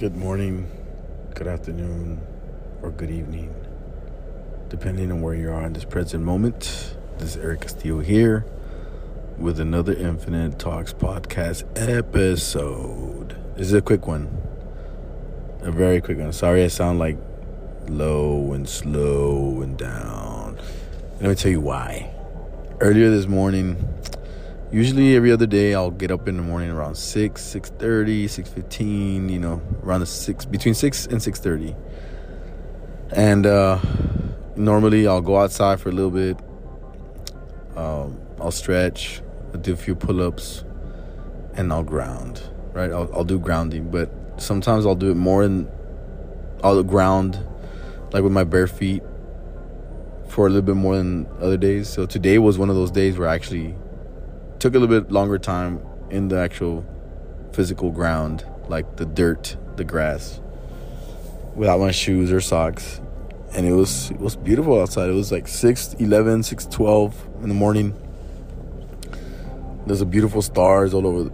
Good morning, good afternoon, or good evening, depending on where you are in this present moment. This is Eric Castillo here with another Infinite Talks podcast episode. This is a quick one, a very quick one. Sorry, I sound like low and slow and down. Let me tell you why. Earlier this morning, usually every other day I'll get up in the morning around 6, 6.30, 6.15, you know, around the 6, between 6 and 6.30. And uh, normally I'll go outside for a little bit. Um, I'll stretch, I'll do a few pull-ups, and I'll ground, right? I'll, I'll do grounding, but sometimes I'll do it more in, I'll ground like with my bare feet for a little bit more than other days. So today was one of those days where I actually took a little bit longer time in the actual physical ground, like the dirt, the grass, without my shoes or socks. And it was it was beautiful outside. It was like 6 11, 6 12 in the morning. There's a beautiful stars all over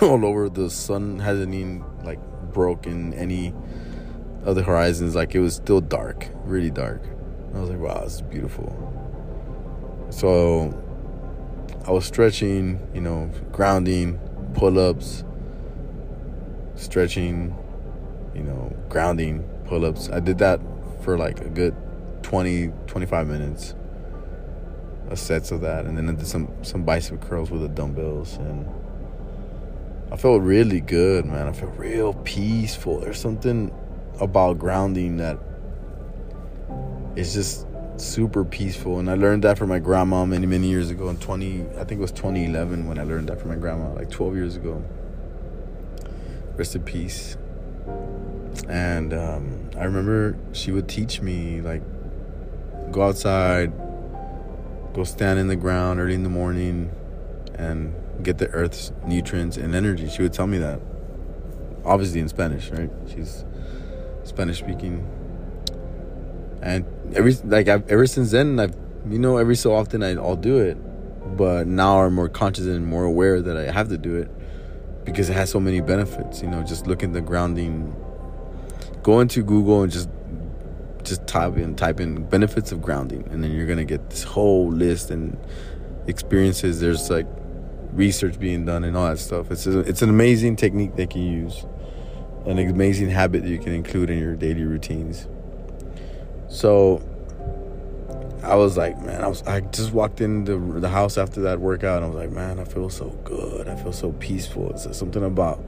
all over the sun hasn't even like broken any of the horizons. Like it was still dark, really dark. I was like, wow, this is beautiful. So I was stretching, you know, grounding, pull ups, stretching, you know, grounding, pull ups. I did that for like a good 20, 25 minutes. A sets of that. And then I did some, some bicep curls with the dumbbells. And I felt really good, man. I felt real peaceful. There's something about grounding that is just super peaceful and i learned that from my grandma many many years ago. In 20 i think it was 2011 when i learned that from my grandma like 12 years ago. Rest in peace. And um, i remember she would teach me like go outside go stand in the ground early in the morning and get the earth's nutrients and energy. She would tell me that obviously in spanish right? She's spanish speaking. And every like I've, ever since then I've you know every so often I'll do it but now I'm more conscious and more aware that I have to do it because it has so many benefits you know just look at the grounding go into Google and just just type in type in benefits of grounding and then you're gonna get this whole list and experiences. There's like research being done and all that stuff. It's a, it's an amazing technique they can use an amazing habit that you can include in your daily routines so I was like, man, I was I just walked into the house after that workout and I was like, man, I feel so good. I feel so peaceful. It's something about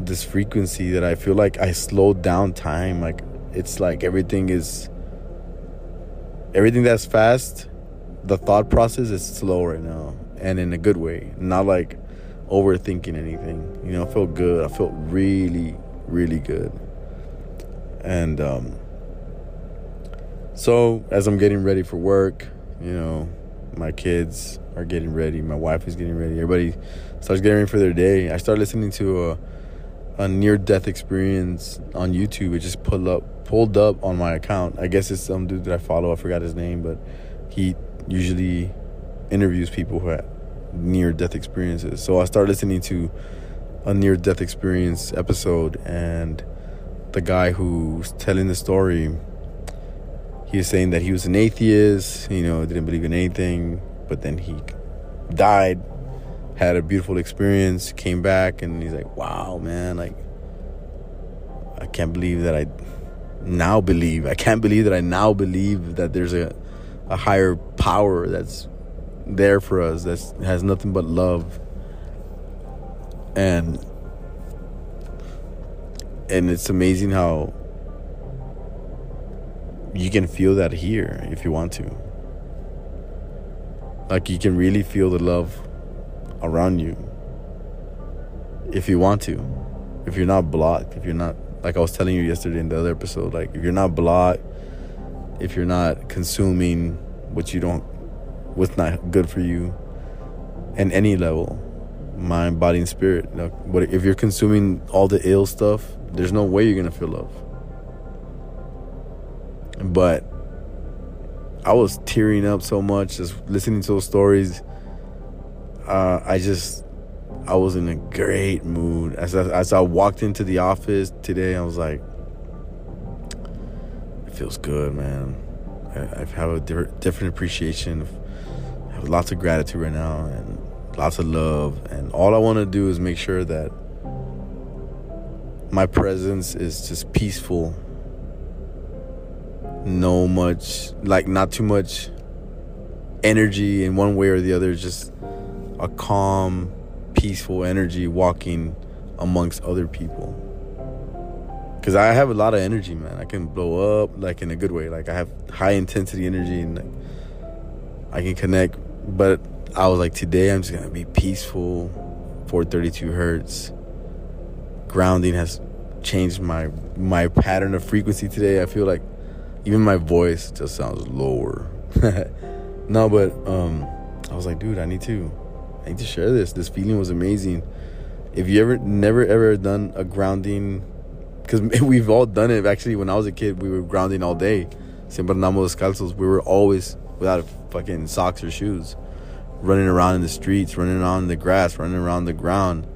this frequency that I feel like I slowed down time. Like it's like everything is everything that's fast, the thought process is slow right now. And in a good way. Not like overthinking anything. You know, I felt good. I felt really, really good. And um so as I'm getting ready for work, you know, my kids are getting ready, my wife is getting ready, everybody starts getting ready for their day. I start listening to a a near death experience on YouTube. It just pulled up pulled up on my account. I guess it's some dude that I follow. I forgot his name, but he usually interviews people who have near death experiences. So I started listening to a near death experience episode and the guy who's telling the story he was saying that he was an atheist, you know, didn't believe in anything, but then he died, had a beautiful experience, came back, and he's like, wow, man, like, I can't believe that I now believe. I can't believe that I now believe that there's a, a higher power that's there for us that has nothing but love. And and it's amazing how you can feel that here if you want to. Like you can really feel the love around you if you want to. If you're not blocked, if you're not like I was telling you yesterday in the other episode, like if you're not blocked, if you're not consuming what you don't what's not good for you in any level, mind, body, and spirit. Like, but if you're consuming all the ill stuff, there's no way you're gonna feel love. But I was tearing up so much just listening to those stories. Uh, I just, I was in a great mood. As I, as I walked into the office today, I was like, it feels good, man. I, I have a different appreciation. I have lots of gratitude right now and lots of love. And all I want to do is make sure that my presence is just peaceful. No much, like, not too much energy in one way or the other. Just a calm, peaceful energy walking amongst other people. Cause I have a lot of energy, man. I can blow up like in a good way. Like I have high intensity energy and like I can connect. But I was like, today I'm just gonna be peaceful. 432 hertz. Grounding has changed my my pattern of frequency today. I feel like even my voice just sounds lower. no, but um, I was like, dude, I need to I need to share this. This feeling was amazing. If you ever never ever done a grounding, because we've all done it. Actually, when I was a kid, we were grounding all day. Siempre andamos descalzos. We were always without fucking socks or shoes, running around in the streets, running in the grass, running around the ground.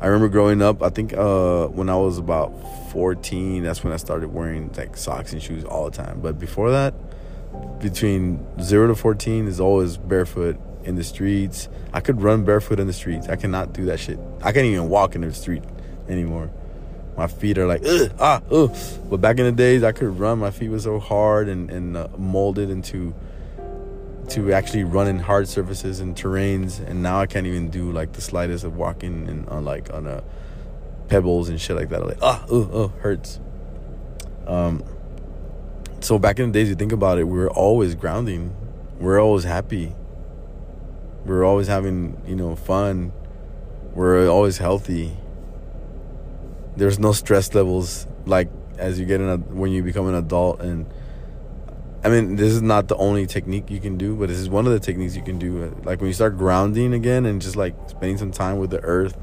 I remember growing up. I think uh, when I was about 14, that's when I started wearing like socks and shoes all the time. But before that, between zero to 14 is always barefoot in the streets. I could run barefoot in the streets. I cannot do that shit. I can't even walk in the street anymore. My feet are like, ugh, ah, ugh. But back in the days, I could run. My feet were so hard and, and uh, molded into to actually run in hard surfaces and terrains. And now I can't even do like the slightest of walking in, on like on a pebbles and shit like that. I'm like, ah, ugh, ugh, hurts. Um. So back in the days, you think about it, we were always grounding. We we're always happy we're always having you know fun we're always healthy there's no stress levels like as you get in a when you become an adult and i mean this is not the only technique you can do but this is one of the techniques you can do. Like when you start grounding again and just like spending some time with the earth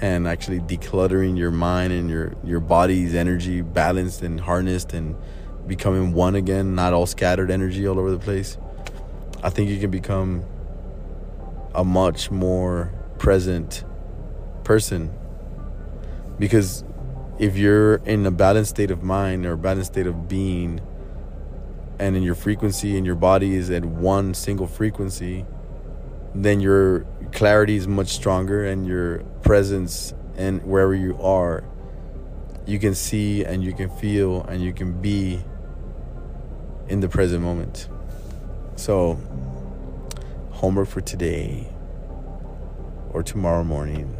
and actually decluttering your mind and your your body's energy balanced and harnessed and becoming one again not all scattered energy all over the place i think you can become a much more present person. Because if you're in a balanced state of mind or a balanced state of being and in your frequency and your body is at one single frequency then your clarity is much stronger and your presence and wherever you are you can see and you can feel and you can be in the present moment so homework for today or tomorrow morning.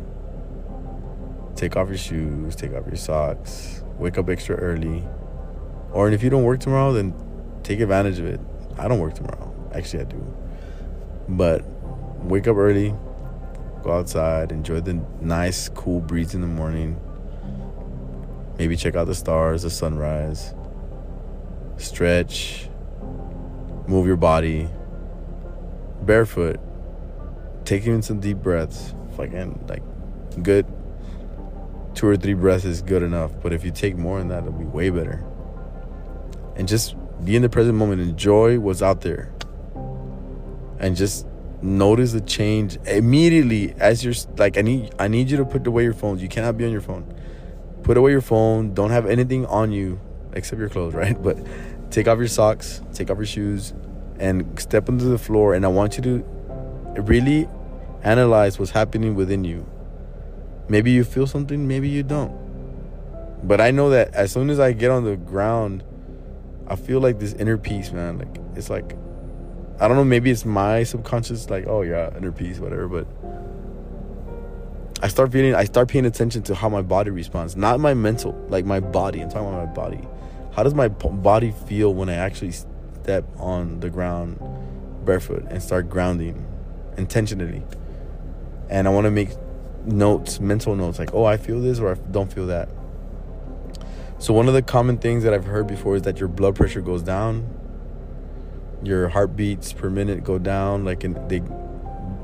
Take off your shoes, take off your socks, wake up extra early. Or if you don't work tomorrow, then take advantage of it. I don't work tomorrow. Actually, I do. But wake up early, go outside, enjoy the nice, cool breeze in the morning. Maybe check out the stars, the sunrise. Stretch, move your body, barefoot, take in some deep breaths. Fucking like good two or three breaths is good enough. But if you take more than that, it'll be way better. And just be in the present moment, enjoy what's out there. And just notice the change immediately as you're like I need I need you to put away your phones. You cannot be on your phone. Put away your phone. Don't have anything on you except your clothes, right? But take off your socks, take off your shoes, and step onto the floor. And I want you to really analyze what's happening within you. Maybe you feel something, maybe you don't. But I know that as soon as I get on the ground, I feel like this inner peace, man. Like it's like I don't know, maybe it's my subconscious, like, oh yeah, inner peace, whatever, but I start feeling I start paying attention to how my body responds. Not my mental, like my body. I'm talking about my body. How does my body feel when I actually step on the ground barefoot and start grounding intentionally? and I want to make notes, mental notes, like, oh, I feel this or I don't feel that. So, one of the common things that I've heard before is that your blood pressure goes down, your heartbeats per minute go down. Like, in, they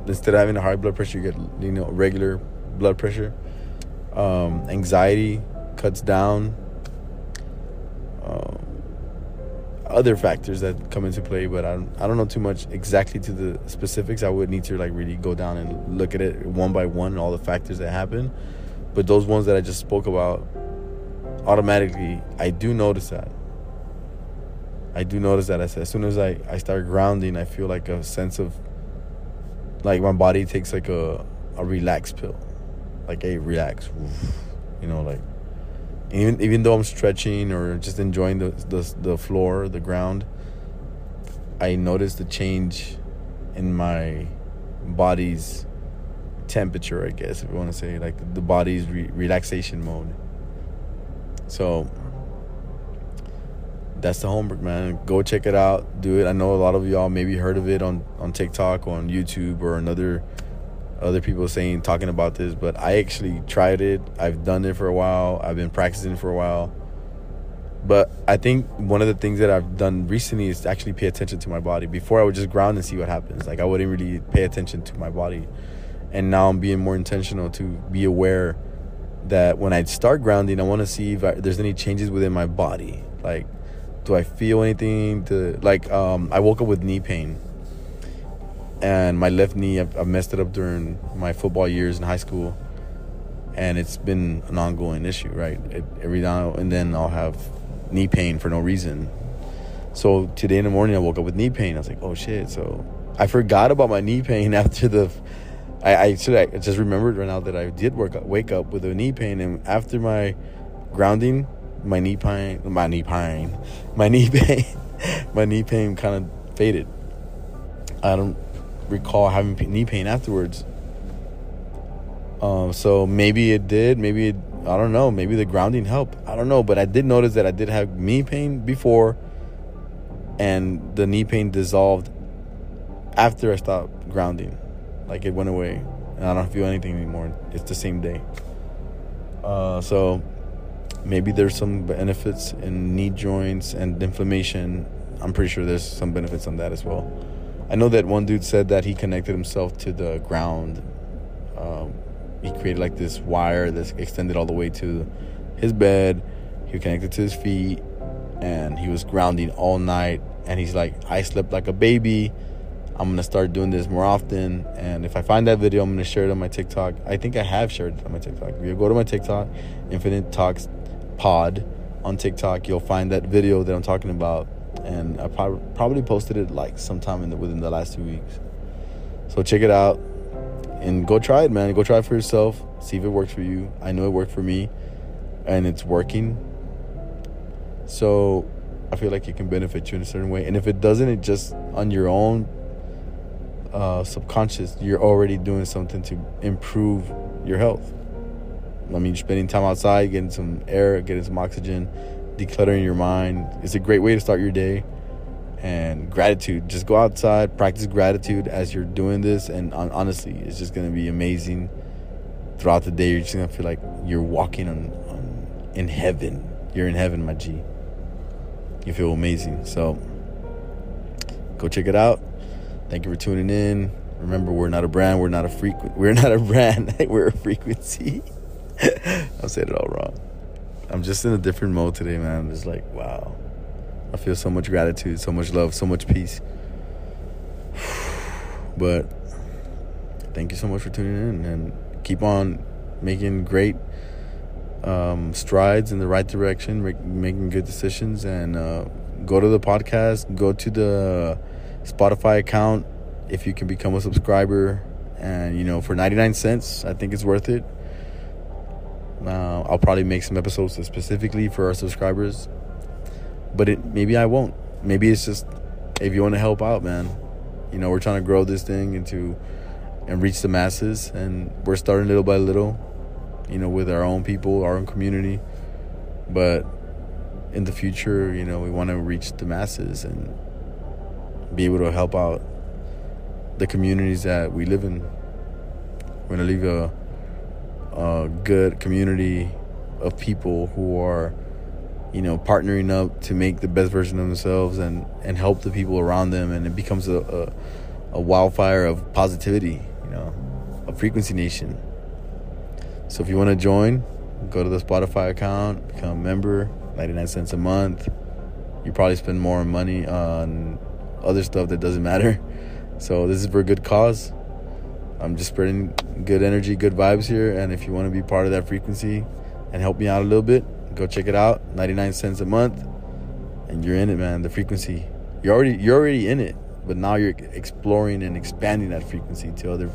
instead of having a high blood pressure, you get you know regular blood pressure. Um, anxiety cuts down. Um, other factors that come into play, but I don't, I don't know too much exactly to the specifics. I would need to like really go down and look at it one by one, all the factors that happen. But those ones that I just spoke about, automatically, I do notice that. I do notice that as, as soon as I, I start grounding, I feel like a sense of like my body takes like a a relax pill, like a relax, you know, like even even though I'm stretching or just enjoying the the the floor, the ground, I notice the change in my body's temperature. I guess if you want to say like the body's re- relaxation mode. So that's the homework, man. Go check it out. Do it. I know a lot of y'all maybe heard of it on on TikTok on YouTube or another other people saying talking about this, but I actually tried it. I've done it for a while. I've been practicing for a while. But I think one of the things that I've done recently is actually pay attention to my body. Before I would just ground and see what happens. Like I wouldn't really pay attention to my body. And now I'm being more intentional to be aware that when I start grounding, I want to see if I, there's any changes within my body. Like do I feel anything? To like, um, I woke up with knee pain, and my left knee. I, messed it up during my football years in high school, and it's been an ongoing issue. Right, it, every now and then I'll have knee pain for no reason. So today in the morning I woke up with knee pain. I was like, oh shit. So I forgot about my knee pain after the. I, I I just remembered right now that I did work wake up with a knee pain, and after my grounding my knee pain, my knee pain, my knee pain, my knee pain kind of faded. I don't recall having knee pain afterwards. Um, so maybe it did. Maybe it, I don't know. Maybe the grounding helped. I don't know. But I did notice that I did have knee pain before, and the knee pain dissolved after I stopped grounding. Like it went away, and I don't feel anything anymore. It's the same day. Uh, so maybe there's some benefits in knee joints and inflammation. I'm pretty sure there's some benefits on that as well. I know that one dude said that he connected himself to the ground. Um, he created like this wire that extended all the way to his bed. He connected to his feet, and he was grounding all night. And he's like, I slept like a baby. I'm gonna start doing this more often. And if I find that video, I'm gonna share it on my TikTok. I think I have shared it on my TikTok. If you go to my TikTok, Infinite Talks pod on TikTok, you'll find that video that I'm talking about, and I probably posted it like sometime in the, within the last two weeks. So check it out and go try it, man. Go try it for yourself. See if it works for you. I know it worked for me, and it's working. So I feel like it can benefit you in a certain way. And if it doesn't, it just on your own uh, subconscious, you're already doing something to improve your health. I mean, spending time outside, getting some air, getting some oxygen, decluttering your mind. It's a great way to start your day. And gratitude. Just go outside, practice gratitude as you're doing this. And honestly, it's just going to be amazing. Throughout the day, you're just going to feel like you're walking on, on in heaven. You're in heaven, my G. You feel amazing. So go check it out. Thank you for tuning in. Remember, we're not a brand. We're not a frequent. We're not a brand. we're a frequency. I said it all wrong. I'm just in a different mode today, man. I'm just like, wow. I feel so much gratitude, so much love, so much peace. But thank you so much for tuning in and keep on making great um, strides in the right direction, making good decisions, and uh, go to the podcast, go to the Spotify account if you can become a subscriber. And, you know, for 99 cents, I think it's worth it. Uh, I'll probably make some episodes specifically for our subscribers, but it maybe I won't. Maybe it's just if you want to help out, man. You know, we're trying to grow this thing into and reach the masses, and we're starting little by little. You know, with our own people, our own community, but in the future, you know, we want to reach the masses and be able to help out the communities that we live in. We're gonna leave a a good community of people who are you know partnering up to make the best version of themselves and and help the people around them and it becomes a a, a wildfire of positivity you know a frequency nation so if you want to join go to the spotify account become a member 99 cents a month you probably spend more money on other stuff that doesn't matter. So this is for a good cause. I'm just spreading good energy, good vibes here. And if you want to be part of that frequency and help me out a little bit, go check it out. 99 cents a month, and you're in it, man. The frequency, you're already you're already in it, but now you're exploring and expanding that frequency to other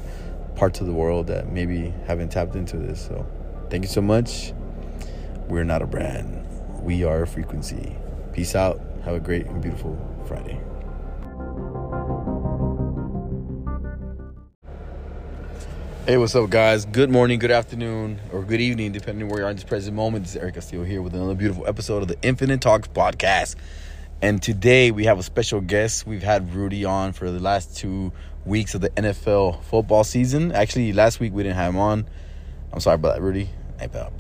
parts of the world that maybe haven't tapped into this. So, thank you so much. We're not a brand. We are a frequency. Peace out. Have a great and beautiful Friday. Hey, what's up, guys? Good morning, good afternoon, or good evening, depending on where you are in this present moment. This is Eric Castillo here with another beautiful episode of the Infinite Talks podcast. And today we have a special guest. We've had Rudy on for the last two weeks of the NFL football season. Actually, last week we didn't have him on. I'm sorry about that, Rudy. Hey, bro.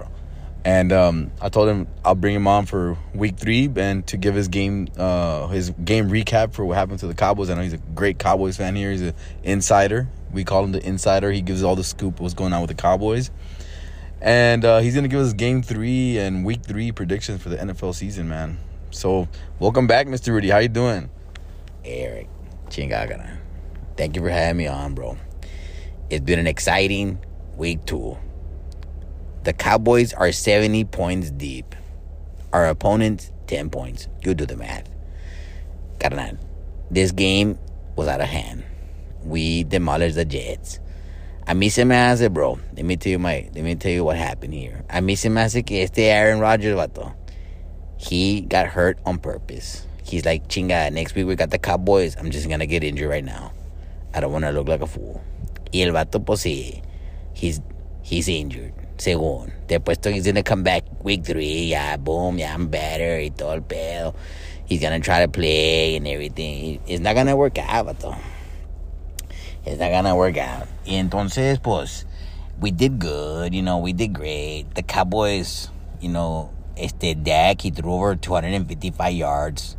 And um, I told him I'll bring him on for week three and to give his game uh, his game recap for what happened to the Cowboys. I know he's a great Cowboys fan here. He's an insider. We call him the insider. He gives all the scoop what's going on with the Cowboys. And uh, he's gonna give us game three and week three predictions for the NFL season, man. So welcome back, Mr. Rudy. How you doing? Eric, chingagana. Thank you for having me on, bro. It's been an exciting week two. The Cowboys are 70 points deep. Our opponents, 10 points. You do the math. Carnal, this game was out of hand. We demolished the Jets. A mí se me hace, bro. Let me tell you my, let me tell you what happened here. A mí se me hace que este Aaron Rodgers, vato, he got hurt on purpose. He's like, chinga, next week we got the Cowboys. I'm just gonna get injured right now. I don't wanna look like a fool. Y el vato, pues sí, he's, he's injured según. Después he's gonna come back week three, yeah, boom, yeah, I'm better y todo el pedo. He's gonna try to play and everything. It's not gonna work out, vato. It's not gonna work out. Y entonces, pues, we did good, you know, we did great. The Cowboys, you know, este Dak, he threw over 255 yards.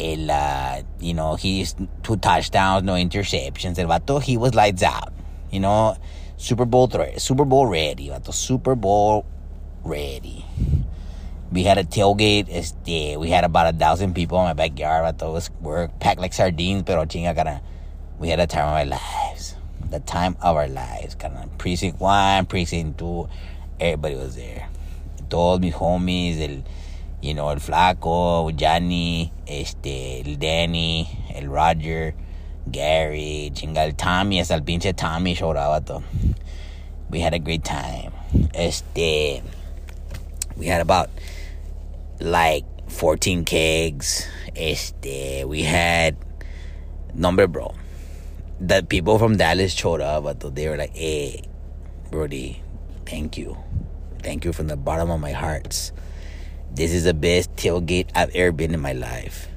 El, uh, you know, he's two touchdowns, no interceptions. El vato, he was lights out. You know, Super Bowl three, Super Bowl ready, vato. Super Bowl ready. We had a tailgate. Este, we had about a thousand people in my backyard. Vato. It was work packed like sardines, pero chinga, cara. We had a time of our lives. The time of our lives. Cara. Precinct one, precinct two, everybody was there. Todos mis homies, el, you know, el flaco, Johnny, este, el Danny, el Roger. Gary, chingal Tommy, hasta el pinche Tommy showed up. We had a great time. Este, we had about like 14 kegs. Este, we had number bro. The people from Dallas showed up, but they were like, "Hey, Brody, thank you, thank you from the bottom of my hearts. This is the best tailgate I've ever been in my life."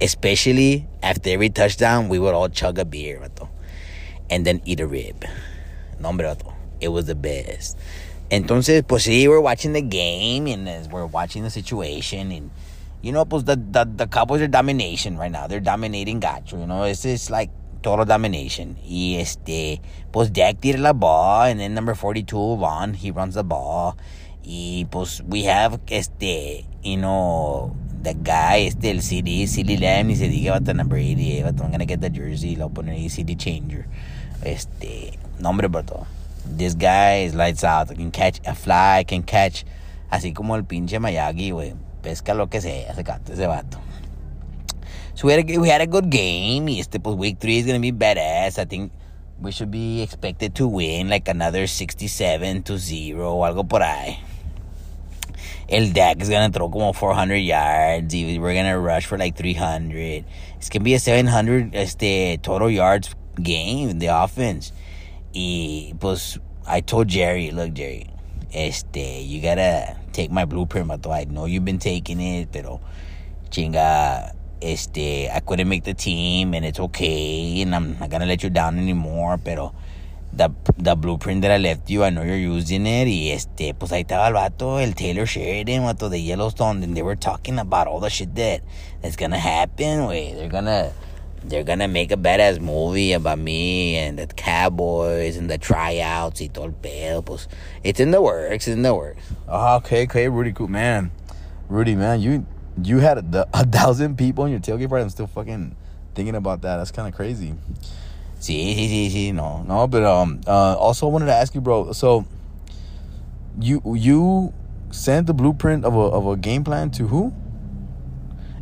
Especially after every touchdown, we would all chug a beer, vato, and then eat a rib. No, hombre. It was the best. Entonces, pues sí, we're watching the game and we're watching the situation and you know, pues the, the, the Cowboys are domination right now. They're dominating gacho, you know. It's just like total domination. Y este, pues Dak tira la ball and then number 42, Vaughn, he runs the ball. Y pues we have este, you know, the guy, is el CD, CeeDee Lamb, ni se diga, va a number 88, va I'm gonna get the jersey, lo poner ahí, CD changer. Este, nombre, todo. This guy is lights out, can catch a fly, can catch, así como el pinche Miyagi, güey. Pesca lo que sea, ese gato, ese vato. So we had, a, we had a good game. Este, pues, week three is gonna be badass. I think we should be expected to win like another 67 to 0 o algo por ahí. El Dak is gonna throw como 400 yards. We're gonna rush for like 300. It's gonna be a 700 este, total yards game, the offense. Y pues, I told Jerry, look, Jerry, este, you gotta take my blueprint, but I know you've been taking it, pero chinga, este, I couldn't make the team and it's okay, and I'm not gonna let you down anymore, pero the, the blueprint that I left you, I know you're using it. Y este, pues ahí estaba el vato, el Taylor Sheridan, vato de Yellowstone, and they were talking about all the shit that that's gonna happen. Wait, they're gonna they're gonna make a badass movie about me and the Cowboys and the tryouts y todo el pedo. Pues it's in the works, it's in the works. Oh, okay, okay, Rudy, cool man. Rudy, man, you you had a, a thousand people in your tailgate party. I'm still fucking thinking about that. That's kind of crazy. Sí, sí, sí, no. No, but um, uh, also I wanted to ask you, bro. So, you you sent the blueprint of a of a game plan to who?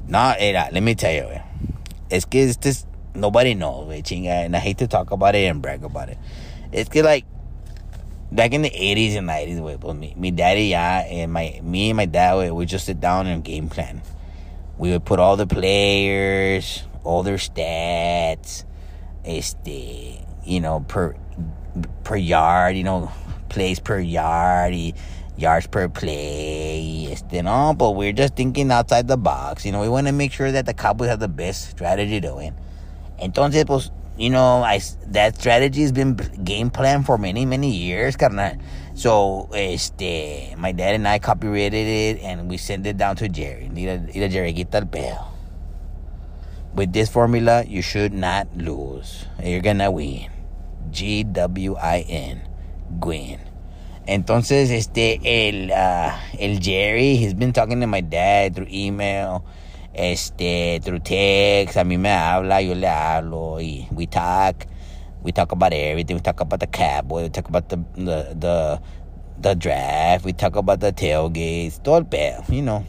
No, era, let me tell you, güey. Es que este es, nobody knows, güey, chinga. And I hate to talk about it and brag about it. It's que, like, back in the 80s and 90s, güey, pues mi, mi daddy, yeah, and my, me and my dad, güey, we just sit down and game plan. We would put all the players, all their stats, este, you know, per, per yard, you know, plays per yard, yards per play. Este, no, but we're just thinking outside the box. You know, we want to make sure that the Cowboys have the best strategy to win. Entonces, pues, you know, I, that strategy has been game plan for many, many years, carnal. So, este, my dad and I copyrighted it and we sent it down to Jerry. Mira, mira Jerry, quita el pedo. With this formula, you should not lose. You're gonna win. G W I N. Gwyn. Entonces, este, el, uh, el Jerry, he's been talking to my dad through email, este, through text. A mí me habla, yo le hablo, y we talk. We talk about everything. We talk about the Cowboy. We talk about the, the, the, the draft. We talk about the tailgates. Todo el pedo, you know.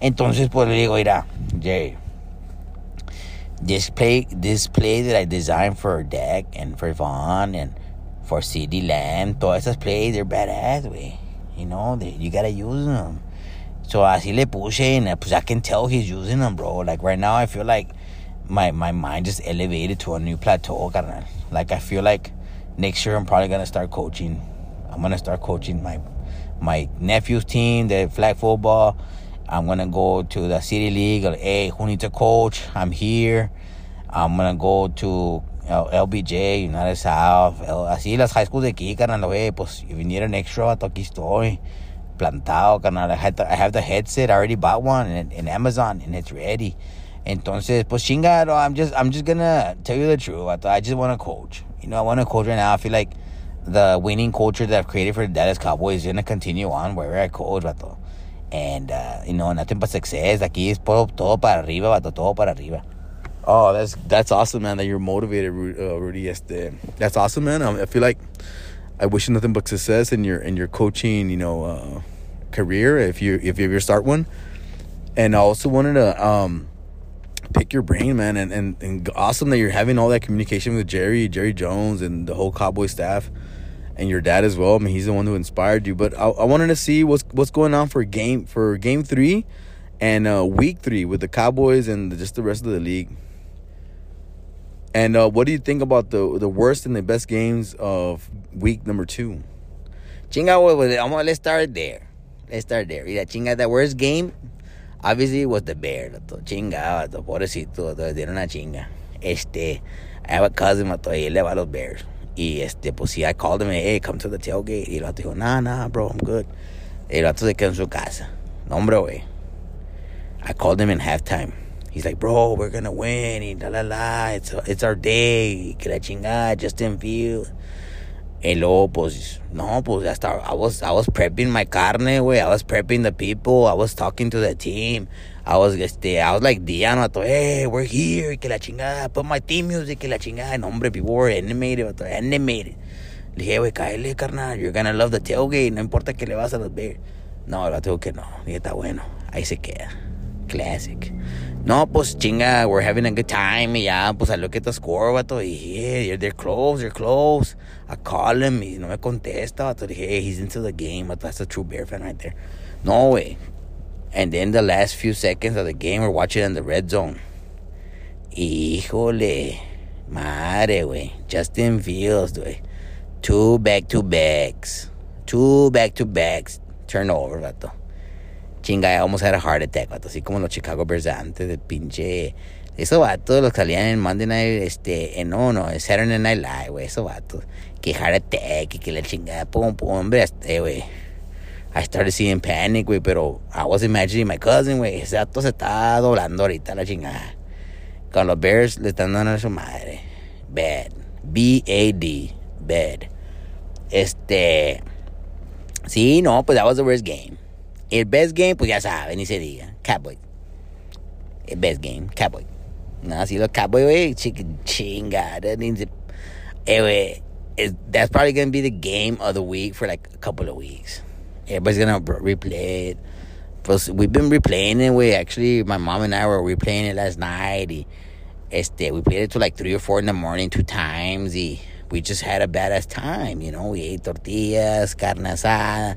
Entonces, pues le digo, mira, Jerry, this play, this play that I designed for Deck and for Vaughn and for CeeDee Lamb, todas esas plays, they're badass, way. You know, they, you gotta use them. So así le puse, and uh, pues I can tell he's using them, bro. Like right now, I feel like my my mind just elevated to a new plateau, carnal. Like I feel like next year I'm probably gonna start coaching. I'm gonna start coaching my my nephew's team, the flag football. I'm gonna go to the city league. Hey, who needs a coach? I'm here. I'm gonna go to LBJ, United South, así las high schools de aquí, carnal, güey, pues if you need an extra, aquí estoy, plantado, carnal, I, had the, I have the headset, I already bought one in, in Amazon, and it's ready. Entonces, pues chingado, I'm just, I'm just gonna tell you the truth, I, I just want to coach. You know, I want to coach right now, I feel like the winning culture that I've created for the Dallas Cowboys is gonna continue on wherever I coach. And, uh, you know, nothing but success, aquí es todo, todo para arriba, vato, todo para arriba. Oh, that's that's awesome, man. That you're motivated, uh, Rudy. That's awesome, man. I feel like I wish you nothing but success in your in your coaching, you know, uh, career if you if you ever start one. And I also wanted to um, pick your brain, man, and, and and awesome that you're having all that communication with Jerry, Jerry Jones, and the whole Cowboy staff, and your dad as well. I mean, he's the one who inspired you. But I, I wanted to see what's what's going on for game for game three, and uh, week three with the Cowboys and the, just the rest of the league. And uh, what do you think about the the worst and the best games of week number two? Chinga, well, let's start there. Let's start there. Yeah, chinga, the worst game, obviously, was the Bears. Chinga, the pobrecito, dieron una chinga. Este, I have a cousin, y le va a los Bears. Y este, pues sí, I called him, hey, come to the tailgate. Y el vato dijo, nah, nah, bro, I'm good. Y el vato se quedó en su casa. No, hombre, güey. I called him in halftime. He's like, bro, we're gonna win. Y la la la, it's, it's our day. Que la chingada, Justin Fields. Y luego, pues, no, pues, hasta I was, I was prepping my carne, güey. I was prepping the people. I was talking to the team. I was, este, I was like, Diano, vato, hey, we're here. Que la chingada, put my team music. Que la chingada. No, hombre, people were animated, vato, animated. Le dije, güey, cállate, carnal. You're gonna love the tailgate. No importa que le vas a los Bears. No, el vato que no. Dije, está bueno. Ahí se queda. Classic. No, pues chinga, we're having a good time. Y ya, pues I look at the score, vato. Y yeah, they're close, they're close. I call him y no me contesta, vato. Dije, hey, he's into the game, vato. That's a true Bear fan right there. No way. And then the last few seconds of the game, we're watching in the red zone. Híjole. Madre, güey. Justin Fields, güey. Two back to backs. Two back to backs. Turnover, vato. Chinga, I almost had a heart attack, vato. Así como los Chicago Bears antes de pinche. Esos vatos los salían en Monday Night, este, en no, no, en Saturday Night Live, güey. Esos vatos. Que heart attack y que la chingada, pum, pum, hombre, este, güey. I started seeing panic, güey, pero I was imagining my cousin, güey. Ese vato se está doblando ahorita la chingada. Con los Bears le están dando a su madre. Bad. B-A-D. Bad. Este. Sí, no, pues that was the worst game. El best game, pues ya saben, ni se diga. Cowboys. El best game, Cowboy. No, si los Cowboy, güey, chicken chingada. Needs it. Anyway, it, that's probably gonna be the game of the week for like a couple of weeks. Everybody's gonna replay it. Pues, we've been replaying it. We actually, my mom and I were replaying it last night. Y, este, we played it till like three or four in the morning, two times. Y we just had a badass time, you know. We ate tortillas, carne asada.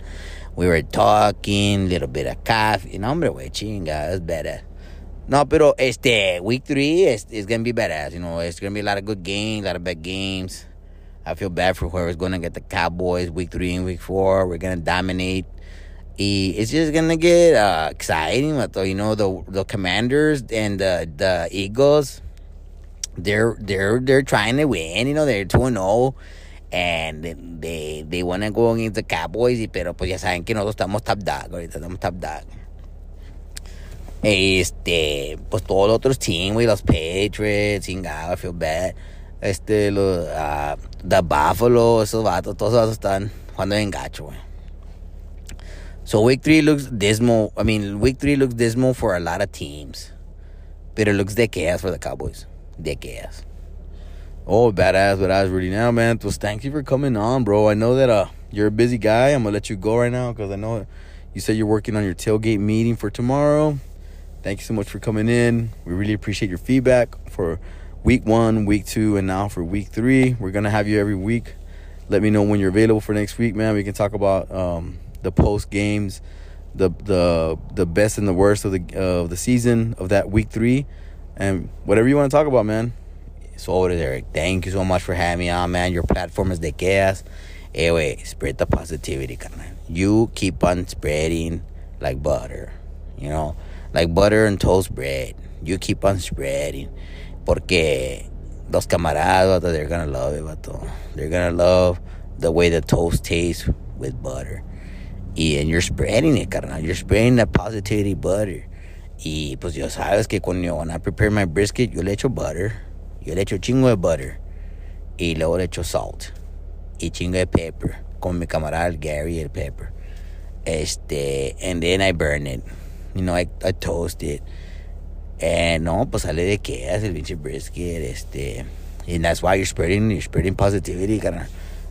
We were talking, little bit of coffee. No, hombre, güey, chinga, it's badass. No, pero este week three is, is gonna be badass. You know, it's gonna be a lot of good games, a lot of bad games. I feel bad for whoever's gonna get the Cowboys week three and week four. We're gonna dominate. It's just gonna get uh, exciting. You know, the the Commanders and the the Eagles, they're they're they're trying to win. You know, they're two and zero. Oh, and they they want to go against the Cowboys, pero pues ya saben que nosotros estamos top dog, ahorita estamos top dog. Este, pues todos los otros teams, güey, los Patriots, chingado, I feel bad. Este, los, uh, the Buffalo, esos vatos, todos esos vatos están jugando en gacho, güey. So week three looks dismal. I mean, week three looks dismal for a lot of teams. But it looks de chaos for the Cowboys. De chaos. Oh, badass, badass, Rudy. Now, man, pues thank you for coming on, bro. I know that uh you're a busy guy. I'm gonna let you go right now because I know you said you're working on your tailgate meeting for tomorrow. Thank you so much for coming in. We really appreciate your feedback for week one, week two, and now for week three. We're gonna have you every week. Let me know when you're available for next week, man. We can talk about um, the post games, the the the best and the worst of the of uh, the season of that week three, and whatever you want to talk about, man. So is, Eric. Thank you so much for having me on, man. Your platform is de chaos. Anyway, spread the positivity, carnal. You keep on spreading like butter, you know like butter and toast bread. You keep on spreading. Porque los camaradas, they're gonna love it, vato. They're gonna love the way the toast tastes with butter. And you're spreading it, carnal. You're spreading that positivity butter. Y pues ya sabes que cuando I prepare my brisket, yo le echo butter. Yo le echo chingo de butter. Y luego le echo salt. Y chingo de pepper. Con mi camarada Gary el pepper. Este, and then I burn it. You know, I, I toast it. And no, pues sale de que el pinche brisket, este. And that's why you're spreading, you're spreading positivity, carnal.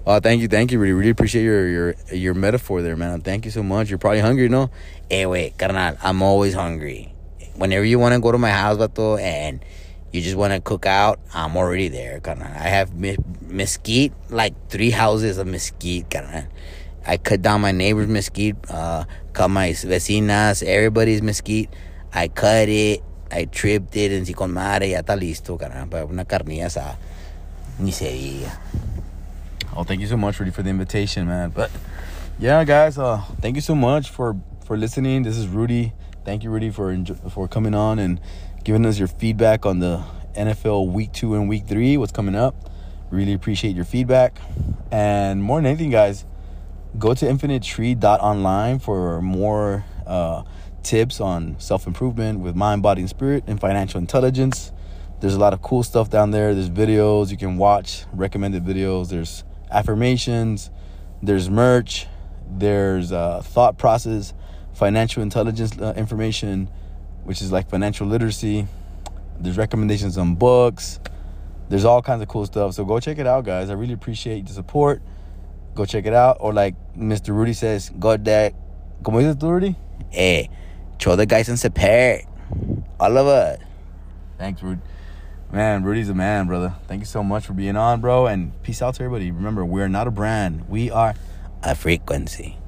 Oh, thank you, thank you. Really, really appreciate your your your metaphor there, man. Thank you so much. You're probably hungry, no? Eh, hey, wait, carnal, I'm always hungry. Whenever you want to go to my house, vato, and you just want to cook out, I'm already there, carnal. I have mesquite, like three houses of mesquite, carnal. I cut down my neighbor's mesquite, uh, cut my vecinas, everybody's mesquite. I cut it, I tripped it, and si con madre ya está listo, caramba, una carnilla asada. Ni se diga. Oh, thank you so much, Rudy, for the invitation, man. But yeah, guys, uh, thank you so much for for listening. This is Rudy. Thank you, Rudy, for for coming on and giving us your feedback on the NFL Week Two and Week Three. What's coming up? Really appreciate your feedback. And more than anything, guys go to infinitetree.online for more uh, tips on self improvement with mind, body, and spirit and financial intelligence. There's a lot of cool stuff down there. There's videos you can watch, recommended videos. There's affirmations. There's merch. There's uh, thought process, financial intelligence uh, information, which is like financial literacy. There's recommendations on books. There's all kinds of cool stuff. So go check it out, guys. I really appreciate the support. Go check it out. Or like Mr. Rudy says, go that. ¿Cómo dices tú, Rudy? Eh, show the guys in support. All of it. Thanks, Rudy. Man, Rudy's a man, brother. Thank you so much for being on, bro. And peace out to everybody. Remember, we're not a brand. We are a frequency.